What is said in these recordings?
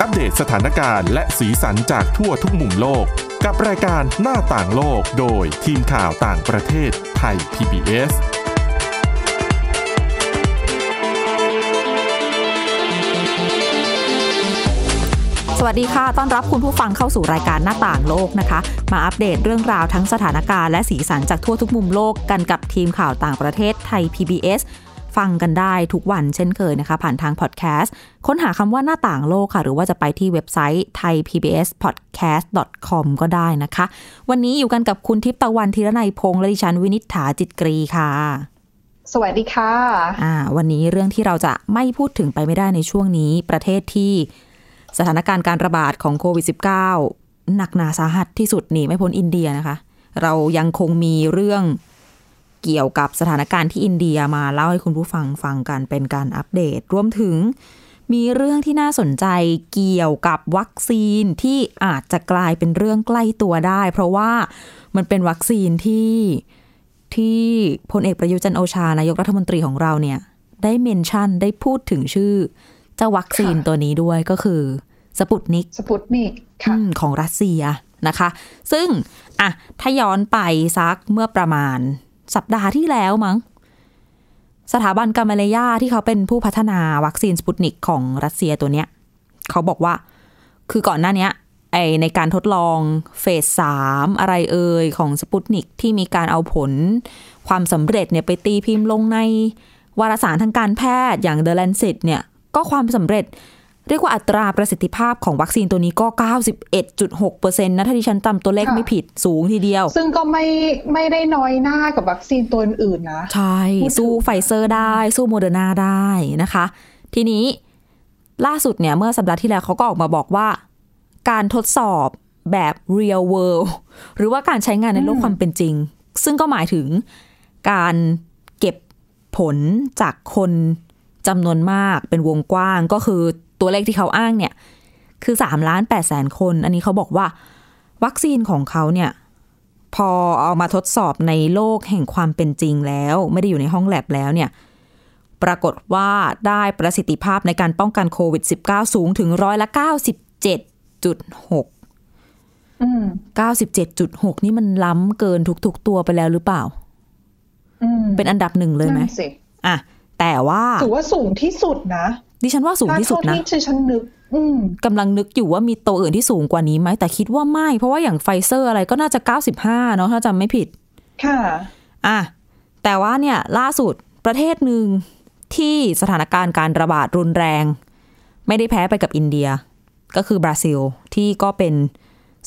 อัปเดตสถานการณ์และสีสันจากทั่วทุกมุมโลก กับรายการหน้าต่างโลกโดยทีมข่าวต่างประเทศไทย PBS สวัสดีค่ะ ต้อนรับคุณผู้ฟังเข้าสู่รายการหน้าต่างโลกนะคะ มาอัปเดตเรื่องราวทั้งสถานการณ์และสีสันจากทั่วทุกมุมโลกกันกับทีมข่าวต่างประเทศไทย PBS ฟังกันได้ทุกวันเช่นเคยนะคะ ผ่านทางพอดแคสต์ค้นหาคำว่าหน้าต่างโลกค่ะ หรือว่าจะไปที่เว็บไซต์ thaipbspodcast.com ก็ได้นะคะ วันนี้อยู่กันกับคุณทิพย์ตะวันธีรนัยพงษ์และดิฉันวินิษฐาจิตกรีค่ะ สวัสดีค่ะอ่าวันนี้เรื่องที่เราจะไม่พูดถึงไปไม่ได้ในช่วงนี้ ประเทศที่สถานการณ์การระบาดของโควิด -19 หนักหนาสาหัสที่สุดหนีไม่พ้นอินเดียนะคะ เรายังคงมีเรื่อง เกี่ยวกับสถานการณ์ที่อินเดียมาเล่าให้คุณผู้ฟังฟังกันเป็นการอัปเดต รวมถึงมีเรื่องที่น่าสนใจเกี่ยวกับวัคซีนที่อาจจะกลายเป็นเรื่องใกล้ตัวได้ เพราะว่ามันเป็นวัคซีนที่ที่พลเอกประยุจันทร์โอชานายกรัฐมนตรีของเราเนี่ย ได้เมนชั่นได้พูดถึงชื่อเจ้าวัคซีนค่ะตัวนี้ด้วยก็คือสปุตนิกสปุตนิกค่ะอืมของรัสเซียนะคะ ซึ่งอะถ้าย้อนไปซักเมื่อประมาณ สัปดาห์ที่แล้วมั้ง สถาบันกามาเลยาที่เขาเป็นผู้พัฒนาวัคซีนสปุตนิกของรัสเซียตัวเนี้ย เขาบอกว่า คือก่อนหน้านี้ไอในการทดลองเฟสสามอะไรเอ่ยของสปุตนิกที่มีการเอาผลความสำเร็จเนี่ยไปตีพิมพ์ลงในวารสารทางการแพทย์อย่าง The Lancet เนี่ย ก็ความสำเร็จ เรียกว่าอัตราประสิทธิภาพของวัคซีนตัวนี้ก็ 91.6%นะถ้าดิฉันจำตัวเลขค่ะไม่ผิดสูงทีเดียว ซึ่งก็ไม่ไม่ได้น้อยหน้ากับวัคซีนตัวอื่นๆนะ ใช่พูดถึงสู้ไฟเซอร์ได้ สู้โมเดอร์นาได้นะคะ ทีนี้ล่าสุดเนี่ยเมื่อสัปดาห์ที่แล้วเขาก็ออกมาบอกว่า การทดสอบแบบ real world หรือว่าการใช้งานในโลกความเป็นจริง ซึ่งก็หมายถึงการเก็บผลจากคนจำนวนมากเป็นวงกว้างก็คือ ตัวเลขที่เขาอ้างเนี่ย คือ3ล้าน8แสนคน อันนี้เขาบอกว่า วัคซีนของเขาเนี่ย พอเอามาทดสอบในโลกแห่งความเป็นจริงแล้ว ไม่ได้อยู่ในห้องแลบแล้วเนี่ย ปรากฏว่าได้ประสิทธิภาพในการป้องกันโควิด -19 สูงถึงร้อยละ 97.6อืม97.6 นี่มันล้ำเกินทุกๆตัวไปแล้วหรือเปล่าอืมเป็นอันดับหนึ่งเลยไหมนั่นสิอะแต่ว่าถือว่าสูงที่สุดนะ ดิฉันว่าสูงที่สุดถ้านะเท่าที่ฉันนึกอืมกำลังนึกอยู่ว่ามีตัวอื่นที่สูงกว่านี้ไหมแต่คิดว่าไม่ เพราะว่าอย่างไฟเซอร์อะไรก็น่าจะ 95 เนาะถ้าจำไม่ผิด ค่ะ อะ แต่ว่าเนี่ย ล่าสุดประเทศหนึ่งที่สถานการณ์การระบาดรุนแรง ไม่ได้แพ้ไปกับอินเดีย ก็คือบราซิลที่ก็เป็น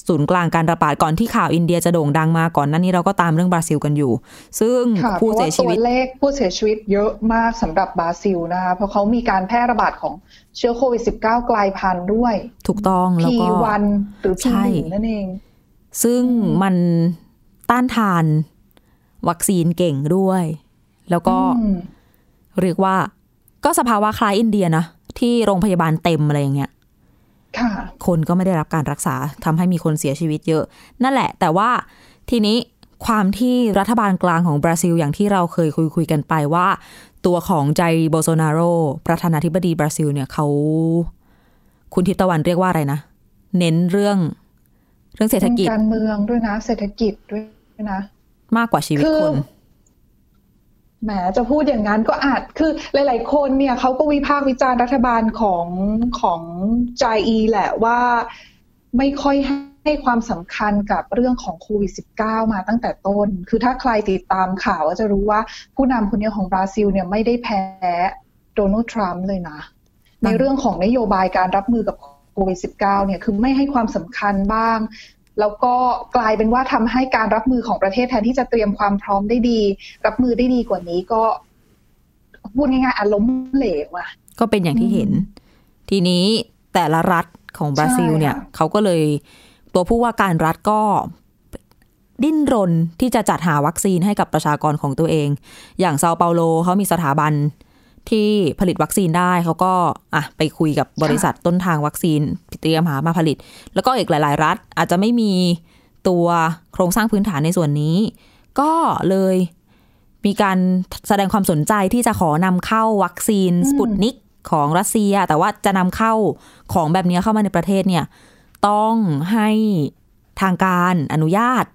ศูนย์กลางการระบาดก่อนที่ข่าวอินเดียจะโด่งดังมาก่อนหน้านี้เราก็ตามเรื่องบราซิลกันอยู่ ซึ่งค่ะเพผู้ราะเสีว่ายชีตัววิตเลขผู้เสียชีวิตเยอะมากสำหรับบราซิลนะคะเพราะเขามีการแพร่ระบาดของเชื้อโควิด -19 กลายพันธุ์ด้วย ถูกต้องแล้วก็ P1 หรือใช่ P1 นั่นเอง ซึ่งมันต้านทานวัคซีนเก่งด้วย แล้วก็อืมเรียกว่าก็สภาวะคล้ายอินเดียนะที่โรงพยาบาลเต็มอะไรอย่างเงี้ย ค่ะคนก็ไม่ได้รับการรักษาทำให้มีคนเสียชีวิตเยอะ นั่นแหละ แต่ว่าทีนี้ความที่รัฐบาลกลางของบราซิล อย่างที่เราเคยคุยคุยกันไปว่า ตัวของไจโบโซนาโรประธานาธิบดีบราซิลเนี่ยเขาคุณทิพย์ตะวันเรียกว่าอะไรนะ เน้นเรื่อง เรื่องเศรษฐกิจการเมืองด้วยนะ เศรษฐกิจด้วยนะ มากกว่าชีวิตคือคน แหมจะพูดอย่างนั้นก็อาจคือหลาย ๆ คนเนี่ยเขาก็วิพากษ์วิจารณ์รัฐบาลของของจายอีแหละว่าไม่ค่อยให้ความสำคัญกับเรื่องของโควิด -19 มาตั้งแต่ต้น คือถ้าใครติดตามข่าวก็จะรู้ว่าผู้นำคนนี้ของบราซิลเนี่ยไม่ได้แพ้โดนัลด์ทรัมป์เลยนะ ในเรื่องของนโยบายการรับมือกับโควิด -19 เนี่ยคือไม่ให้ความสำคัญบ้าง แล้วก็กลายเป็นว่าทำให้การรับมือของประเทศแทนที่จะเตรียมความพร้อมได้ดี รับมือได้ดีกว่านี้ก็พูดง่ายๆอารมณ์เหลวอะก็เป็นอย่างที่เห็น ทีนี้แต่ละรัฐของบราซิลใช่ค่ะเนี่ยเขาก็เลยตัวผู้ว่าการรัฐก็ดิ้นรนที่จะจัดหาวัคซีนให้กับประชากรของตัวเอง อย่างเซาเปาโลเขามีสถาบัน ที่ผลิตวัคซีนได้เขาก็อะไปคุยกับบริษัทต้นทางวัคซีนเตรียมหามาผลิต แล้วก็อีกหลาย ๆ รัฐอาจจะไม่มีตัวโครงสร้างพื้นฐานในส่วนนี้ ก็เลยมีการแสดงความสนใจที่จะขอนำเข้าวัคซีนสปุตนิกของรัสเซีย แต่ว่าจะนำเข้าของแบบนี้เข้ามาในประเทศเนี่ย ต้องให้ทางการอนุญาต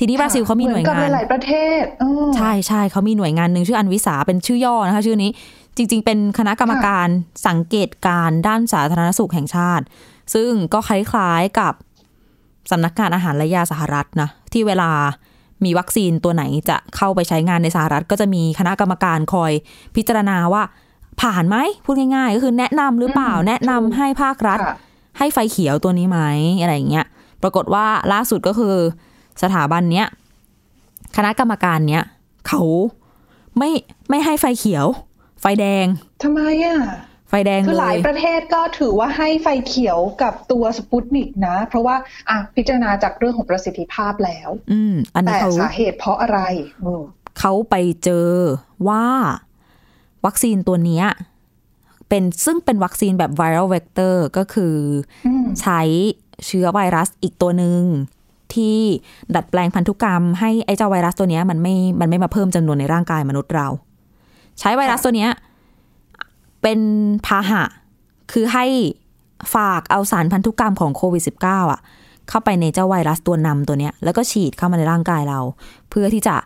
ทีนี้บราซิลเขามีหน่วยมืองานกับหลายๆประเทศเออใช่ใช่เขามีหน่วยงานหนึ่งชื่ออันวิสาเป็นชื่อย่อนะคะ ชื่อนี้ จริง ๆ เป็นคณะกรรมการสังเกตการณ์ด้านสาธารณสุขแห่งชาติ ซึ่งก็คล้ายๆกับสำนักงานอาหารและยาสหรัฐนะที่เวลามีวัคซีนตัวไหนจะเข้าไปใช้งานในสหรัฐ ก็จะมีคณะกรรมการคอยพิจารณาว่าผ่านไหมพูดง่ายๆ ก็คือแนะนำหรือเปล่าอืมแนะนำให้ภาครัฐค่ะให้ไฟเขียวตัวนี้ไหมอะไรอย่างเงี้ยปรากฏว่าล่าสุดก็คือ สถาบันเนี้ยคณะกรรมการเนี้ยเขาไม่ไม่ให้ไฟเขียว ไฟแดงทำไมอะไฟแดงคือเลหลายยประเทศก็ถือว่าให้ไฟเขียวกับตัวสปุตนิกนะ เพราะว่าอะพิจารณาจากเรื่องของประสิทธิภาพแล้ว อืมอันนี้แต่เขาสาเหตุเพราะอะไรอืมเขาไปเจอว่าวัคซีนตัวเนี้ยเป็นซึ่งเป็นวัคซีนแบบ viral vector ก็คืออืมใช้เชื้อไวรัสอีกตัวหนึ่ง ที่ดัดแปลงพันธุกรรม ให้ไอ้เจ้าไวรัสตัวนี้มันไม่ มันไม่มาเพิ่มจำนวนในร่างกายมนุษย์เรา ใช้ไวรัสตัวนี้เป็นพาหะ คือให้ฝากเอาสารพันธุกรรมของโควิด -19 อะ เข้าไปในเจ้าไวรัสตัวนำตัวเนี้ย แล้วก็ฉีดเข้ามาในร่างกายเรา เพื่อที่จะ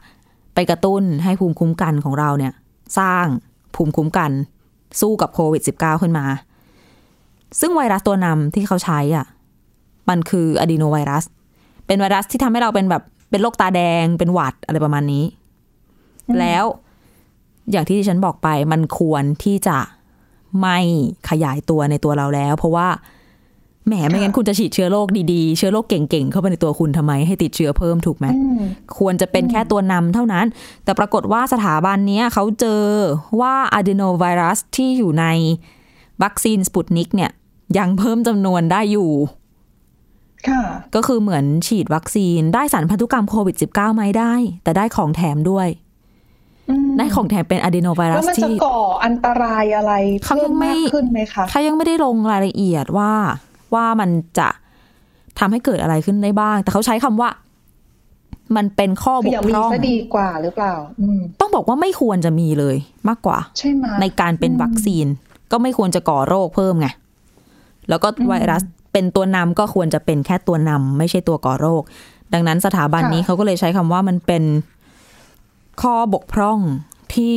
ไปกระตุ้นให้ภูมิคุ้มกันของเราเนี่ย สร้างภูมิคุ้มกัน สู้กับโควิด -19 ขึ้นมา ซึ่งไวรัสตัวนำที่เขาใช้อะ มันคืออะดีโนไวรัส เป็นไวรัสที่ทำให้เราเป็นแบบเป็นโรคตาแดงเป็นหวัดอะไรประมาณนี้ แล้วอย่างที่ดิฉันบอกไปมันควรที่จะไม่ขยายตัวในตัวเราแล้ว เพราะว่าแหมไม่งั้นคุณจะฉีดเชื้อโรคดีๆ เชื้อโรคเก่งๆ เข้าไปในตัวคุณทำไมให้ติดเชื้อเพิ่มถูกไหมอืมควรจะเป็นแค่ตัวนำเท่านั้น แต่ปรากฏว่าสถาบันเนี้ยเขาเจอว่าอะดีโนไวรัสที่อยู่ในวัคซีนสปุตนิกเนี่ยยังเพิ่มจำนวนได้อยู่ค่ะ ก็คือเหมือนฉีดวัคซีนได้สารพันธุกรรมโควิด -19 ไหมได้ แต่ได้ของแถมด้วยอืมได้ของแถมเป็นอะดีโนไวรัแล้สวมันจะที่ก่ออันตรายอะไรเขาเพิ่ยัมงไม่มากขึ้นไหมคะเขายังไม่ได้ลงรายละเอียดว่าว่ามันจะทำให้เกิดอะไรขึ้นได้บ้าง แต่เขาใช้คำว่า มันเป็นข้อบคือกอย่างพมีร่องซะดีกว่าหรือเปล่าอืมต้องบอกว่าไม่ควรจะมีเลยมากกว่าใช่ไหมในการเป็นวัคซีน ก็ไม่ควรจะก่อโรคเพิ่มไงแล้วก็ไวรัส เป็นตัวนำก็ควรจะเป็นแค่ตัวนำไม่ใช่ตัวก่อโรค ดังนั้นสถาบันนี้เขาก็เลยใช้คำว่ามันเป็นข้อบกพร่องที่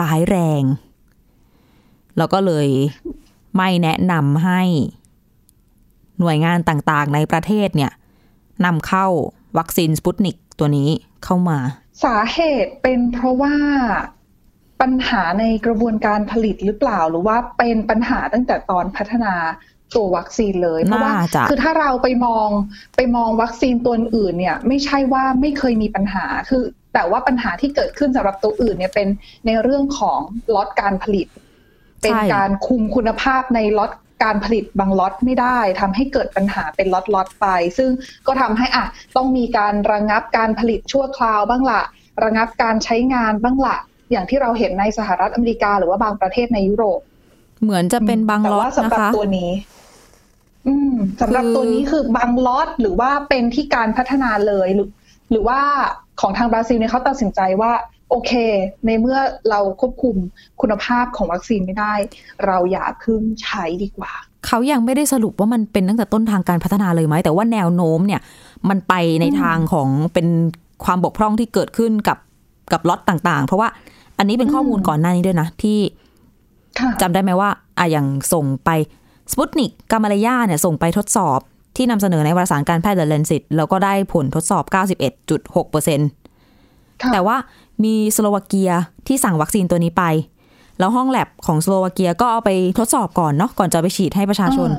ร้ายแรง แล้วก็เลยไม่แนะนำให้หน่วยงานต่างๆ ในประเทศเนี่ยนำเข้าวัคซีนสปุตนิกตัวนี้เข้ามา สาเหตุเป็นเพราะว่าปัญหาในกระบวนการผลิตหรือเปล่า หรือว่าเป็นปัญหาตั้งแต่ตอนพัฒนา ตัววัคซีนเลย เพราะว่าน่าจะคือถ้าเราไปมองไปมองวัคซีนตัวอื่นเนี่ย ไม่ใช่ว่าไม่เคยมีปัญหาคือ แต่ว่าปัญหาที่เกิดขึ้นสำหรับตัวอื่นเนี่ยเป็นในเรื่องของล็อตการผลิต เป็นการคุมคุณภาพในล็อตการผลิตบางล็อตไม่ได้ทำให้เกิดปัญหาเป็น lot lot ๆไป ซึ่งก็ทำให้อะต้องมีการระงับการผลิตชั่วคราวบ้างละระงับการใช้งานบ้างละอย่างที่เราเห็นในสหรัฐอเมริกา หรือว่าบางประเทศในยุโรป เหมือนจะเป็นบางแต่ล็อว่าตสำนะหรับคะตัวนี้อืม สำหรับคือตัวนี้คือบางล็อตหรือว่าเป็นที่การพัฒนาเลยหรือหรือว่าของทางบราซิลเนี่ยเขาตัดสินใจว่า โอเค ในเมื่อเราควบคุมคุณภาพของวัคซีนไม่ได้ เราอย่าเพึ่งใช้ดีกว่า เขายังไม่ได้สรุปว่ามันเป็นตั้งแต่ต้นทางการพัฒนาเลยไหม แต่ว่าแนวโน้มเนี่ย มันไปในทางของเป็นความบกพร่องที่เกิดขึ้นกับกับล็อตต่าง ๆ เพราะว่าอันนี้เป็นข้อมูลก่อนหน้านี้ด้วยนะที่ค่ะจำได้ไหมว่าอะอย่างส่งไป สปุตนิกกามาลยาเนี่ยส่งไปทดสอบที่นำเสนอในวารสารการแพทย์ The Lancet แล้วก็ได้ผลทดสอบ 91.6%ค่ะแต่ว่ามีสโลวาเกียที่สั่งวัคซีนตัวนี้ไป แล้วห้องแลบของสโลวาเกียก็เอาไปทดสอบก่อนเนาะก่อนจะไปฉีดให้ประชาชน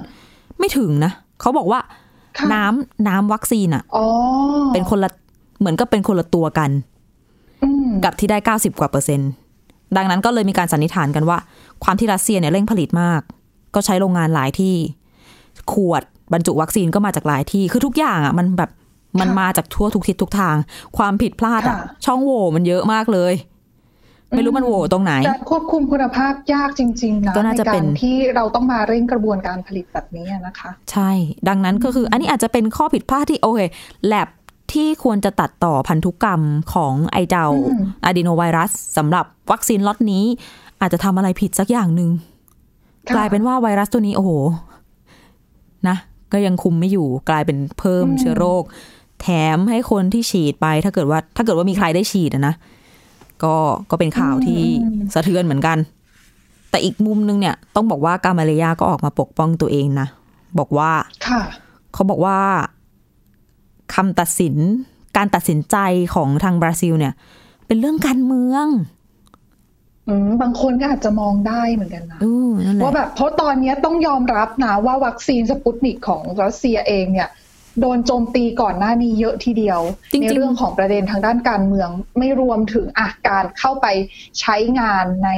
ไม่ถึงนะ เขาบอกว่าค่ะน้ำน้ำวัคซีนอะอ๋อเป็นคนละเหมือนกับเป็นคนละตัวกันอืมกับที่ได้ 90 กว่าเปอร์เซ็นต์ดังนั้นก็เลยมีการสันนิษฐานกันว่า ความที่รัสเซียเนี่ยเร่งผลิตมาก ก็ใช้โรงงานหลายที่ ขวดบรรจุวัคซีนก็มาจากหลายที่ คือทุกอย่างอะ มันแบบมันมาจากทั่วทุกทิศทุกทาง ความผิดพลาดอะ ช่องโหว่มันเยอะมากเลย ไม่รู้มันโหว่ตรงไหนการควบคุมคุณภาพยากจริงๆนะก็น่าจะในเป็กานรที่เราต้องมาเร่งกระบวนการผลิตแบบนี้นะคะ ใช่ ดังนั้นก็คือ อันนี้อาจจะเป็นข้อผิดพลาดที่โอเคแลบที่ควรจะตัดต่อพันธุกรรมของไอเจ้าอืมอะดีโนไวรัสสำหรับวัคซีนล็อตนี้ อาจจะทำอะไรผิดสักอย่างหนึ่งค่ะ กลายเป็นว่าไวรัสตัวนี้โอ้โหนะก็ยังคุมไม่อยู่กลายเป็นเพิ่มเชื้อโรค แถมให้คนที่ฉีดไป ถ้าเกิดว่า ถ้าเกิดว่ามีใครได้ฉีดอะนะก็ก็เป็นข่าวที่สะเทือนเหมือนกัน แต่อีกมุมนึงเนี่ย ต้องบอกว่ากามาเลยาก็ออกมาปกป้องตัวเองนะ บอกว่าค่ะเขาบอกว่าคำตัดสินการตัดสินใจของทางบราซิลเนี่ย เป็นเรื่องการเมืองอืม บางคนก็อาจจะมองได้เหมือนกันนะอือนั่นแหละว่าแบบเพราะตอนนี้ต้องยอมรับนะว่าวัคซีนสปุตนิกของรัสเซียเองเนี่ย โดนโจมตีก่อนหน้านี้เยอะทีเดียวจริงๆในเรื่องของประเด็นทางด้านการเมืองไม่รวมถึงอาการเข้าไปใช้งานใน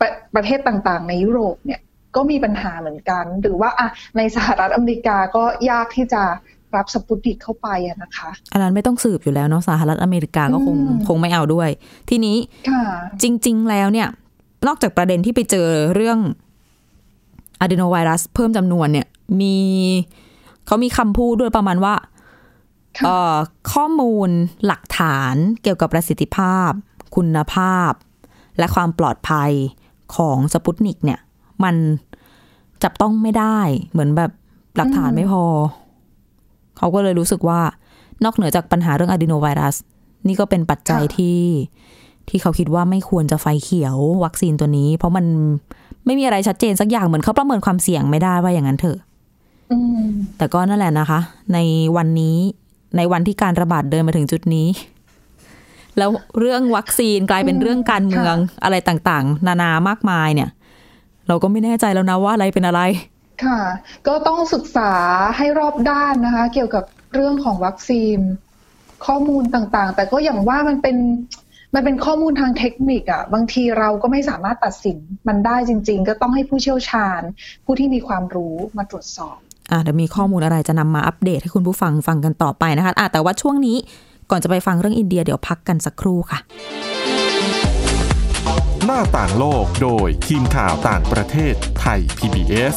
ประประเทศต่างๆ ในยุโรปเนี่ยก็มีปัญหาเหมือนกัน หรือว่าอะในสหรัฐอเมริกาก็ยากที่จะ รับสปุตนิกเข้าไปอะนะคะ อันนั้นไม่ต้องสืบอยู่แล้วเนาะสหรัฐอเมริกาก็คงอืมคงไม่เอาด้วย ทีนี้ค่ะจริง ๆ แล้วเนี่ย นอกจากประเด็นที่ไปเจอเรื่องอะด e โนไวรัสเพิ่มจำนวนเนี่ย มีเขามีคำพูดด้วยประมาณว่าค่ะเอ่อข้อมูลหลักฐานเกี่ยวกับประสิทธิภาพ คุณภาพ และความปลอดภัยของสปุตนิกเนี่ย มันจับต้องไม่ได้เหมือนแบบหลักฐานไม่พอ เขาก็เลยรู้สึกว่านอกเหนือจากปัญหาเรื่องอะด e โนไวรัส นี่ก็เป็นปัจจัยค่ะที่ที่เขาคิดว่าไม่ควรจะไฟเขียววัคซีนตัวนี้ เพราะมันไม่มีอะไรชัดเจนสักอย่างเหมือนเขาประเมินความเสี่ยงไม่ได้ว่าอย่างนั้นเถอะอืมแต่ก็นั่นแหละนะคะ ในวันนี้ในวันที่การระบาดเดินมาถึงจุดนี้ แล้วเรื่องวัคซีนกลายเป็นเรื่องการเมืองอะไรต่างๆ นานามากมายเนี่ย เราก็ไม่แน่ใจแล้วนะว่าอะไรเป็นอะไร ค่ะ ก็ต้องศึกษาให้รอบด้านนะคะ เกี่ยวกับเรื่องของวัคซีน ข้อมูลต่างๆ แต่ก็อย่างว่ามันเป็นมันเป็นข้อมูลทางเทคนิคอะบางทีเราก็ไม่สามารถตัดสินมันได้จริง ๆ ก็ต้องให้ผู้เชี่ยวชาญ ผู้ที่มีความรู้มาตรวจสอบอะเดี๋ยวมีข้อมูลอะไรจะนำมาอัปเดตให้คุณผู้ฟังฟังกันต่อไปนะคะอะแต่ว่าช่วงนี้ก่อนจะไปฟังเรื่องอินเดียเดี๋ยวพักกันสักครู่ค่ะ หน้าต่างโลกโดยทีมข่าวต่างประเทศไทย PBS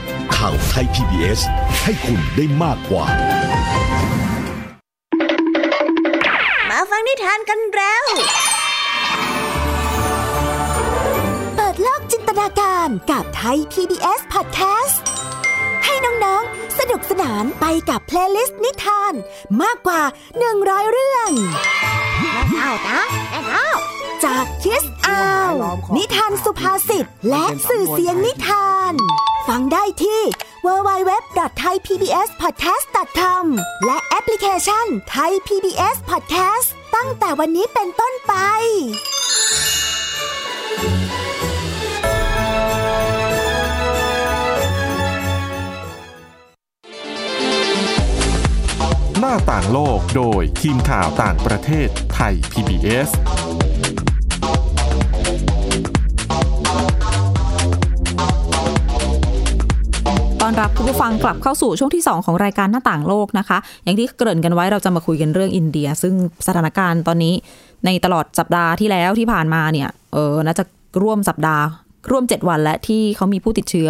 ข่าวไทย PBS ให้คุณได้มากกว่า มาฟังนิทานกันแล้ว เปิดโลกจินตนาการกับไทย PBS Podcast ให้น้องๆ สนุกสนานไปกับ playlist นิทานมากกว่า 100 เรื่องเอานะเอา จากคิสอาวนิทานสุภาษิตและสื่อเสียงนิทาน ฟังได้ที่ www.thaipbspodcast.com และแอปพลิเคชัน Thai PBS Podcast ตั้งแต่วันนี้เป็นต้นไปหน้าต่างโลกโดยทีมข่าวต่างประเทศไทย PBS อนรับคุณผู้ฟังกลับเข้าสู่ช่วงที่ 2 ของรายการหน้าต่างโลกนะคะ อย่างที่เกริ่นกันไว้เราจะมาคุยกันเรื่องอินเดีย ซึ่งสถานการณ์ตอนนี้ในตลอดสัปดาห์ที่แล้วที่ผ่านมาเนี่ยเออน่าจะร่วมสัปดาห์ ร่วม 7 วันและที่เขามีผู้ติดเชื้อ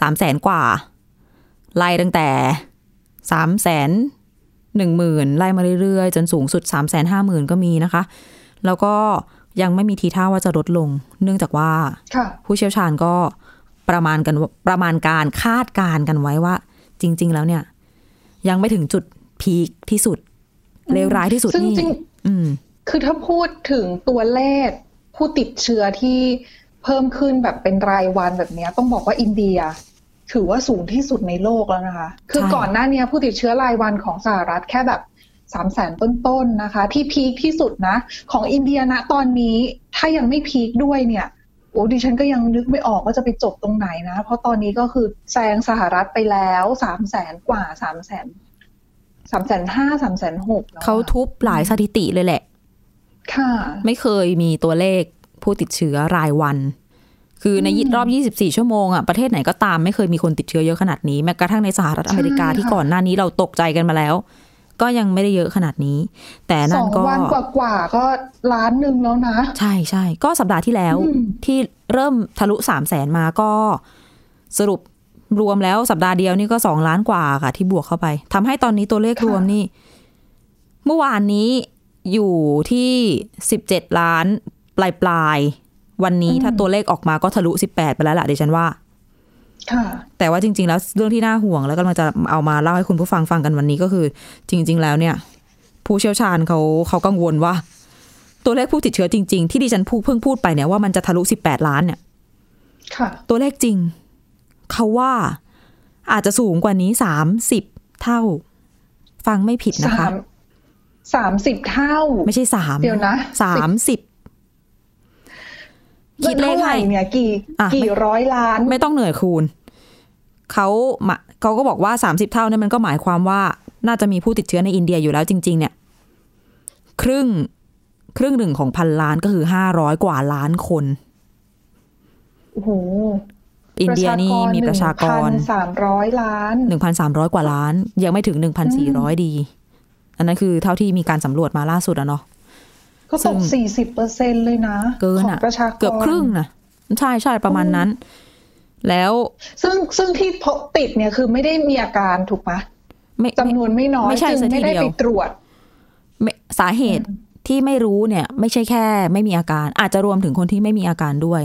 3 0 0แสนกว่าไล่ตั้งแต่3 0 0แสนหนึ่งหมื่นไล่มาเรื่อยๆ จนสูงสุด 3 5 0 0 0 0 ก็มีนะคะ แล้วก็ยังไม่มีทีท่าว่าจะลดลง เนื่องจากว่าค่ะผู้เชี่ยวชาญก็ ประมาณกันประมาณการคาดการณ์กันไว้ว่า จริง ๆ แล้วเนี่ย ยังไม่ถึงจุดพีคที่สุดเลวร้ายที่สุดซึ่งนี่จริงอืมคือถ้าพูดถึงตัวเลขผู้ติดเชื้อที่เพิ่มขึ้นแบบเป็นรายวันแบบเนี้ยต้องบอกว่าอินเดีย ถือว่าสูงที่สุดในโลกแล้วนะคะ คือใช่ก่อนหน้าเนี้ยผู้ติดเชื้อรายวันของสหรัฐแค่แบบสามแสนต้นๆนะคะ ที่พีคที่สุดนะ ของอินเดียนะตอนนี้ถ้ายังไม่พีคด้วยเนี่ย โอ้ดิฉันก็ยังนึกไม่ออกว่าจะไปจบตรงไหนนะ เพราะตอนนี้ก็คือแซงสหรัฐไปแล้วสามแสนกว่าสามแสนสามแสนห้าสามแสนหกเขาทุบหลายสถิติเลยแหละ ค่ะ ไม่เคยมีตัวเลขผู้ติดเชื้อรายวัน คือในรอบ 24 ชั่วโมงอะประเทศไหนก็ตามไม่เคยมีคนติดเชื้อเยอะขนาดนี้แม้กระทั่งในสหรัฐอเมริกาใช่ค่ะที่ก่อนหน้านี้เราตกใจกันมาแล้ว ก็ยังไม่ได้เยอะขนาดนี้ แต่สนั่อนงก็วันกว่าๆก็ล้านหนึ่งแล้วนะ ใช่ใช่ก็สัปดาห์ที่แล้วอืมที่เริ่มทะลุสามแสนมาก็สรุปรวมแล้วสัปดาห์เดียวนี่ก็สองล้านกว่าค่ะ ที่บวกเข้าไปทำให้ตอนนี้ตัวเลขรวมนี่ เมื่อวานนี้อยู่ที่สิบเจ็ดล้านปลายปลายๆวันนี้ถ้าตัวเลขออกมาก็ทะลุสิบแปดไปแล้วล่ะดิฉันว่าค่ะ แต่ว่าจริง ๆ แล้วเรื่องที่น่าห่วง แล้วกำลังจะเอามาเล่าให้คุณผู้ฟังฟังกันวันนี้ก็คือ จริง ๆ แล้วเนี่ย ผู้เชี่ยวชาญเขาเขากังวลว่า ตัวเลขผู้ติดเชื้อจริง ๆ ที่ดิฉันพูดเพิ่งพูดไปเนี่ยว่ามันจะทะลุสิบแปดล้านเนี่ยค่ะตัวเลขจริง เขาว่าอาจจะสูงกว่านี้สามสิบเท่า ฟังไม่ผิดนะคะสามสามสิบเท่า ไม่ใช่สามเดี๋ยวนะสามสิบคิดเลขท่าไหร่ให้เนี่ยกี่อะกี่ร้อยล้าน ไม่ต้องเหนื่อยคูณ เขามาเขาก็บอกว่าสามสิบเท่าเนี่ยมันก็หมายความว่า น่าจะมีผู้ติดเชื้อในอินเดียอยู่แล้วจริง ๆ เนี่ย ครึ่งครึ่งหนึ่งของพันล้านก็คือห้าร้อยกว่าล้านคนโอ้โหอินเดียนี่มีประชากรสามร้อยล้านหนึ่งพันสามร้อยกว่าล้าน ยังไม่ถึงหนึ่งพันสี่ร้อยดี อันนั้นคือเท่าที่มีการสำรวจมาล่าสุดอะเนาะก็ตกสี่สิบเปอร์เซ็นเลยนะ เกินของอะประชากรเกือบครึ่งนะใช่ใช่ประมาณนั้น แล้ว ซึ่งซึ่งที่พบติดเนี่ยคือไม่ได้มีอาการถูกปะไม่จำนวนไม่น้อยไม่ใช่จึงซะทีไม่ได้เดียวไปตรวจไม่สาเหตุที่ไม่รู้เนี่ย ไม่ใช่แค่ ไม่มีอาการ อาจจะรวมถึงคนที่ไม่มีอาการด้วย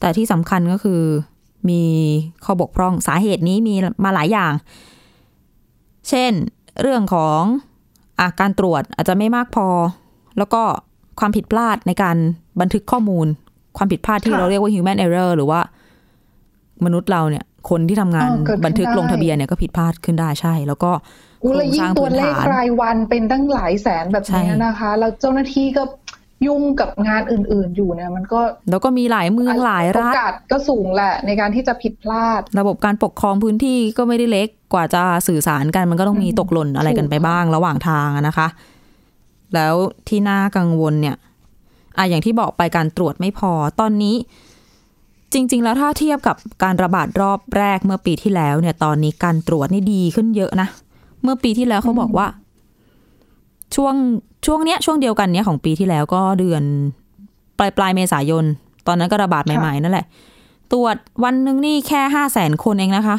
แต่ที่สำคัญก็คือ มีข้อบกพร่องสาเหตุนี้มีมาหลายอย่าง เช่น เรื่องของอาการตรวจอาจจะไม่มากพอ แล้วก็ความผิดพลาดในการบันทึกข้อมูล ความผิดพลาดที่ค่ะเราเรียกว่า human error หรือว่า มนุษย์เราเนี่ย คนที่ทำงานอ๋อเกิดขึ้นบันทึกลงได้ทะเบียนเนี่ยก็ผิดพลาดขึ้นได้ใช่ แล้วก็โคอุ้ยรแล้วงยิ่สงร้างตัวพื้นเลขฐานรายวันเป็นตั้งหลายแสนแบบนี้นะคะ แล้วเจ้าหน้าที่ก็ยุ่งกับงานอื่น ๆ อยู่เนี่ยมันก็ แล้วก็มีหลายเมืองหลายโอรัฐกาสก็สูงแหละในการที่จะผิดพลาด ระบบการปกครองพื้นที่ก็ไม่ได้เล็กกว่าจะสื่อสารกันมันก็ต้องมีตกหล่นอะไรกันไปบ้างระหว่างทางอะนะคะ แล้วที่น่ากังวลเนี่ยอะอย่างที่บอกไปการตรวจไม่พอตอนนี้ จริง ๆ แล้วถ้าเทียบกับการระบาดรอบแรกเมื่อปีที่แล้วเนี่ย ตอนนี้การตรวจนี่ดีขึ้นเยอะนะ เมื่อปีที่แล้วเขาบอกว่า ช่วงช่วงเนี้ยช่วงเดียวกันเนี้ยของปีที่แล้วก็เดือนปลายปลายเมษายน ตอนนั้นก็ระบาดใหม่ๆนั่นแหละ ตรวจวันหนึ่งนี่แค่ห้าแสนคนเองนะคะ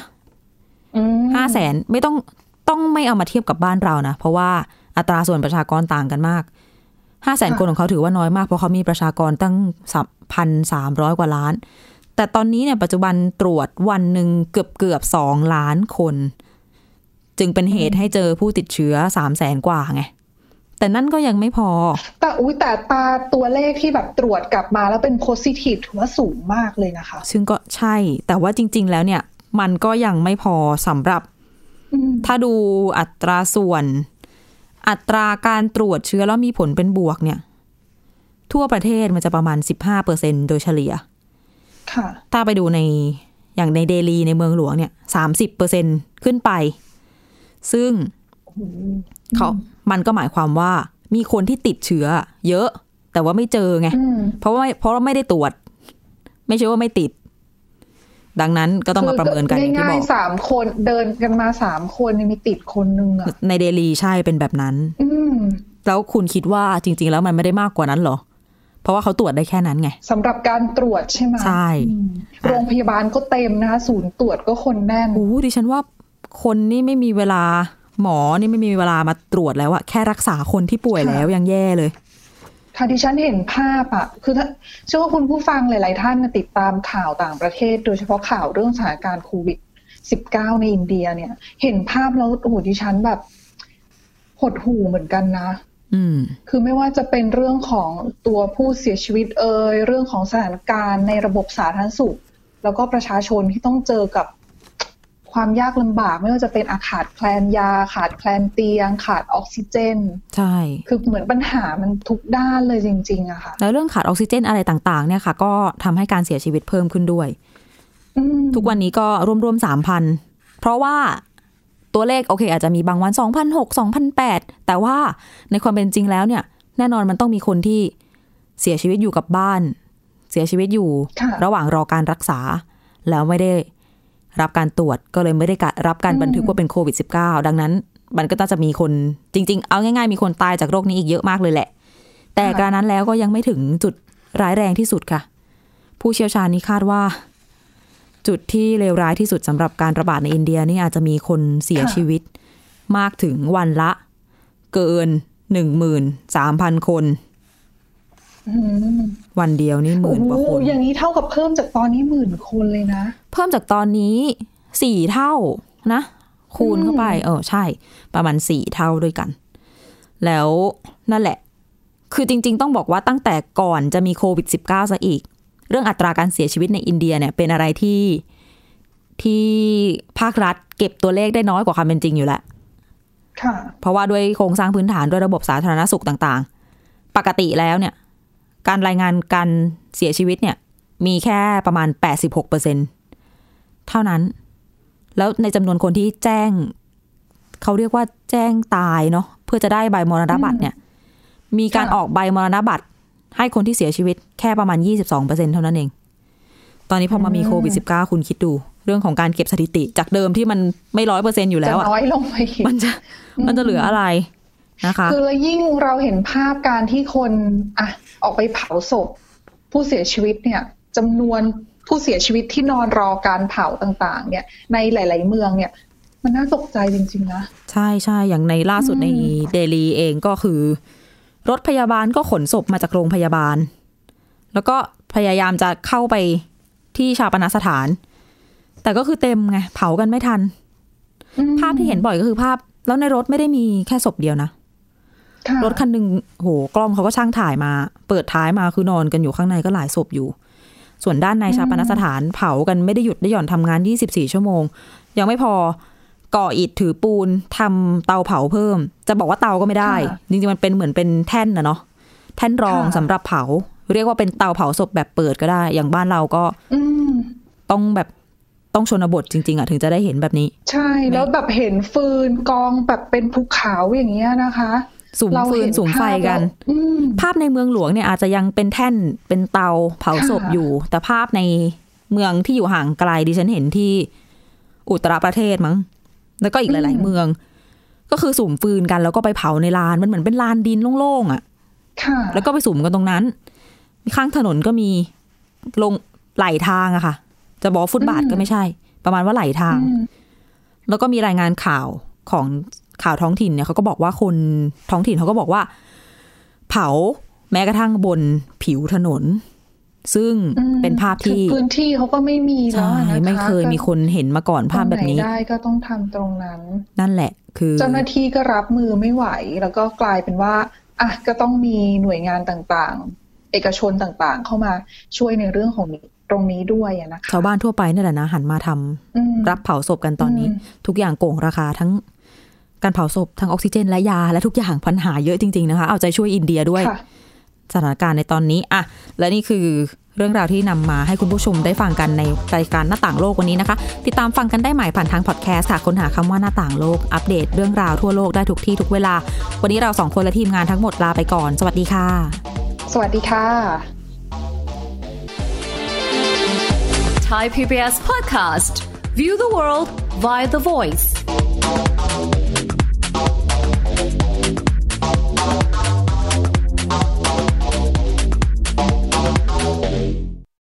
ห้าแสนไม่ต้องต้องไม่เอามาเทียบกับบ้านเรานะเพราะว่าอัตราส่วนประชากรต่างกันมากห้าแสนคนของเขาถือว่าน้อยมากเพราะเขามีประชากรตั้งพันสามร้อยกว่าล้าน แต่ตอนนี้เนี่ยปัจจุบันตรวจวันหนึ่งเกือบเกือบสองล้านคน จึงเป็นเหตุให้เจอผู้ติดเชื้อสามแสนกว่าไงแต่นั่นก็ยังไม่พอ แต่อุ้ยแต่ตาตัวเลขที่แบบตรวจกลับมาแล้วเป็นโพซิทีฟถือว่าสูงมากเลยนะคะ ซึ่งก็ใช่ แต่ว่าจริง ๆ แล้วเนี่ย มันก็ยังไม่พอสำหรับ ถ้าดูอัตราส่วน อัตราการตรวจเชื้อแล้วมีผลเป็นบวกเนี่ย ทั่วประเทศมันจะประมาณ15%โดยเฉลี่ยค่ะ ถ้าไปดูในอย่างในเดลีในเมืองหลวงเนี่ย30%ขึ้นไป ซึ่งเขามันก็หมายความว่ามีคนที่ติดเชื้อ เยอะ แต่ว่าไม่เจอไง เพราะว่าเพราะว่าไม่ได้ตรวจ ไม่ใช่ว่าไม่ติด ดังนั้นก็ต้องมาประเมินกันอย่างที่ง่าบยอกๆสามคนเดินกันมาสามคนยังมีติดคนนึงอะในเดลีใช่เป็นแบบนั้น อืมแล้วคุณคิดว่าจริง ๆ แล้วมันไม่ได้มากกว่านั้นเหรอ เพราะว่าเขาตรวจได้แค่นั้นไงสำหรับการตรวจใช่ไหมใช่อืมโรงพยาบาลก็เต็มนะคะศูนย์ตรวจก็คนแน่นโอ้ดิฉันว่าคนนี่ไม่มีเวลาหมอนี่ไม่มีเวลามาตรวจแล้วอะแค่รักษาคนที่ป่วยแล้วยังแย่เลยค่ะดิฉันเห็นภาพอะคือถ้าเชื่อว่าคุณผู้ฟังหลาย ๆ ท่านน่ะติดตามข่าวต่างประเทศ โดยเฉพาะข่าวเรื่องสถานการณ์โควิด -19 ในอินเดียเนี่ย เห็นภาพแล้วโอ้โหดิฉันแบบหดหู่เหมือนกันนะอืม คือไม่ว่าจะเป็นเรื่องของตัวผู้เสียชีวิตเอ่ยเรื่องของสถานการณ์ในระบบสาธารณสุข แล้วก็ประชาชนที่ต้องเจอกับความยากลำบาก ไม่ว่าจะเป็นอาขาดแคลนยา ขาดแคลนเตียง ขาดออกซิเจน ใช่ คือเหมือนปัญหามันทุกด้านเลยจริง ๆอะค่ะ แล้วเรื่องขาดออกซิเจนอะไรต่างๆ เนี่ยค่ะ ก็ทำให้การเสียชีวิตเพิ่มขึ้นด้วยอืมทุกวันนี้ก็รวมๆสามพัน เพราะว่า ตัวเลขโอเค อาจจะมีบางวันสองพันหกสองพันแปดแต่ว่าในความเป็นจริงแล้วเนี่ย แน่นอนมันต้องมีคนที่เสียชีวิตอยู่กับบ้าน เสียชีวิตอยู่ค่ะระหว่างรอการรักษา แล้วไม่ได้รับการตรวจก็เลยไม่ได้กะรับการบันทึกว่าเป็นโควิด -19 ดังนั้น มันก็น่าจะมีคนจริง ๆ เอาง่ายๆ มีคนตายจากโรคนี้อีกเยอะมากเลยแหละ แต่การนั้นแล้วก็ยังไม่ถึงจุดร้ายแรงที่สุดค่ะ ผู้เชี่ยวชาญนี่คาดว่า จุดที่เลวร้ายที่สุดสำหรับการระบาดในอินเดียนี่อาจจะมีคนเสียค่ะชีวิต มากถึงวันละ เกินหนึ่งหมื่นสามพันคนอืมวันเดียวนี่หมื่นกว่าโอ้คโหนอย่างนี้เท่ากับเพิ่มจากตอนนี้หมื่นคนเลยนะ เพิ่มจากตอนนี้สี่เท่านะ คูณเข้าไป เออใช่ ประมาณสี่เท่าด้วยกัน แล้วนั่นแหละ คือจริง ๆ ต้องบอกว่าตั้งแต่ก่อนจะมีโควิด -19 ซะอีก เรื่องอัตราการเสียชีวิตในอินเดียเนี่ยเป็นอะไรที่ที่ภาครัฐเก็บตัวเลขได้น้อยกว่าความเป็นจริงอยู่แล้วค่ะเพราะว่าด้วยโครงสร้างพื้นฐานด้วยระบบสาธารณสุขต่างๆ ปกติแล้วเนี่ย การรายงานการเสียชีวิตเนี่ย มีแค่ประมาณ 86เปอร์เซ็นเท่านั้น แล้วในจำนวนคนที่แจ้ง เขาเรียกว่าแจ้งตายเนาะเพื่อจะได้ใบมรณบัตรเนี่ย มีการออกใบมรณบัตร ให้คนที่เสียชีวิตแค่ประมาณ 22เปอร์เซ็นเท่านั้นเอง ตอนนี้พอมามีโควิด -19 คุณคิดดู เรื่องของการเก็บสถิติจากเดิมที่มันไม่ร้อยเปอร์เซ็นอยู่แล้จะวอะน้อยลงไปอีกมันจะมันจะเหลืออะไรนะคะคือแล้วยิ่งเราเห็นภาพการที่คนอะออกไปเผาศพ ผู้เสียชีวิตเนี่ยจำนวนผู้เสียชีวิตที่นอนรอการเผาต่างๆ เนี่ย ในหลาย ๆ เมืองเนี่ย มันน่าตกใจจริง ๆ นะ ใช่ใช่อย่างในล่าสุดในเดลีเองก็คือ รถพยาบาลก็ขนศพมาจากโรงพยาบาล แล้วก็พยายามจะเข้าไปที่ชาปนสถาน แต่ก็คือเต็มไง เผากันไม่ทัน ภาพที่เห็นบ่อยก็คือภาพ แล้วในรถไม่ได้มีแค่ศพเดียวนะค่ะรถคันหนึ่งโหกล้องเขาก็ช่างถ่ายมา เปิดท้ายมาคือนอนกันอยู่ข้างในก็หลายศพอยู่ ส่วนด้านในชาปนสถาน เผากันไม่ได้หยุดได้หย่อนทำงาน 24 ชั่วโมง ยังไม่พอ ก่ออิฐถือปูนทำเตาเผาเพิ่ม จะบอกว่าเตาก็ไม่ได้ค่ะจริงๆมันเป็นเหมือนเป็นแท่นนะเนาะแท่นรองค่ะสำหรับเผา เรียกว่าเป็นเตาเผาศพแบบเปิดก็ได้ อย่างบ้านเราก็อืมต้องแบบต้องชนบทจริง ๆอะถึงจะได้เห็นแบบนี้ ใช่แล้วแบบเห็นฟืนกองแบบเป็นภูเขาอย่างเงี้ยนะคะสุมเราฟืนเห็นสุมไฟภาพกันแล้วอืมภาพในเมืองหลวงเนี่ยอาจจะยังเป็นแท่นเป็นเตาเผาศพค่ะอยู่ แต่ภาพในเมืองที่อยู่ห่างไกลดิฉันเห็นที่อุตรประเทศมั้ง แล้วก็อีกหลาย ๆ เมือง ก็คือสุมฟืนกัน แล้วก็ไปเผาในลานมันเหมือนเป็นลานดินโล่งๆอะค่ะแล้วก็ไปสุมกันตรงนั้น ข้างถนนก็มีลงไหลทางอะค่ะ จะบอกฟุตบาทก็ไม่ใช่ ประมาณว่าไหลทางอืมแล้วก็มีรายงานข่าวของข่าวท้องถิ่นเนี่ยเขาก็บอกว่าคนท้องถิ่นเขาก็บอกว่า เผาแม้กระทั่งบนผิวถนน ซึ่งอืมเป็นภาพที่คือพื้นที่เขาก็ไม่มีแล้วใช่อะนะคะไม่เคยมีคนเห็นมาก่อนภาพแบบนี้ตรงไหได้ก็ต้องทำตรงนั้น นั่นแหละ คือเจ้าหน้าที่ก็รับมือไม่ไหว แล้วก็กลายเป็นว่าอะก็ต้องมีหน่วยงานต่างๆ เอกชนต่างๆ เข้ามาช่วยในเรื่องของนี้ตรงนี้ด้วยอะนะคะชาวบ้านทั่วไปนี่แหละนะหันมาทำอืมรับเผาศพกันตอนนี้อืมทุกอย่างโก่งราคาทั้งการเผาศพทั้งออกซิเจน และยาและทุกอย่างปัญหาเยอะจริง ๆนะคะ เอาใจช่วยอินเดียด้วยค่ะ สถานการณ์ในตอนนี้อะและนี่คือเรื่องราวที่นำมาให้คุณผู้ชมได้ฟังกันในรายการหน้าต่างโลกวันนี้นะคะ ติดตามฟังกันได้ใหม่ผ่านทางพอดแคสต์ค่ะค้นหาคำว่าหน้าต่างโลก อัปเดตเรื่องราวทั่วโลกได้ทุกที่ทุกเวลา วันนี้เราสองคนและทีมงานทั้งหมดลาไปก่อน สวัสดีค่ะ สวัสดีค่ะ Thai PBS podcast. View the world via the voice.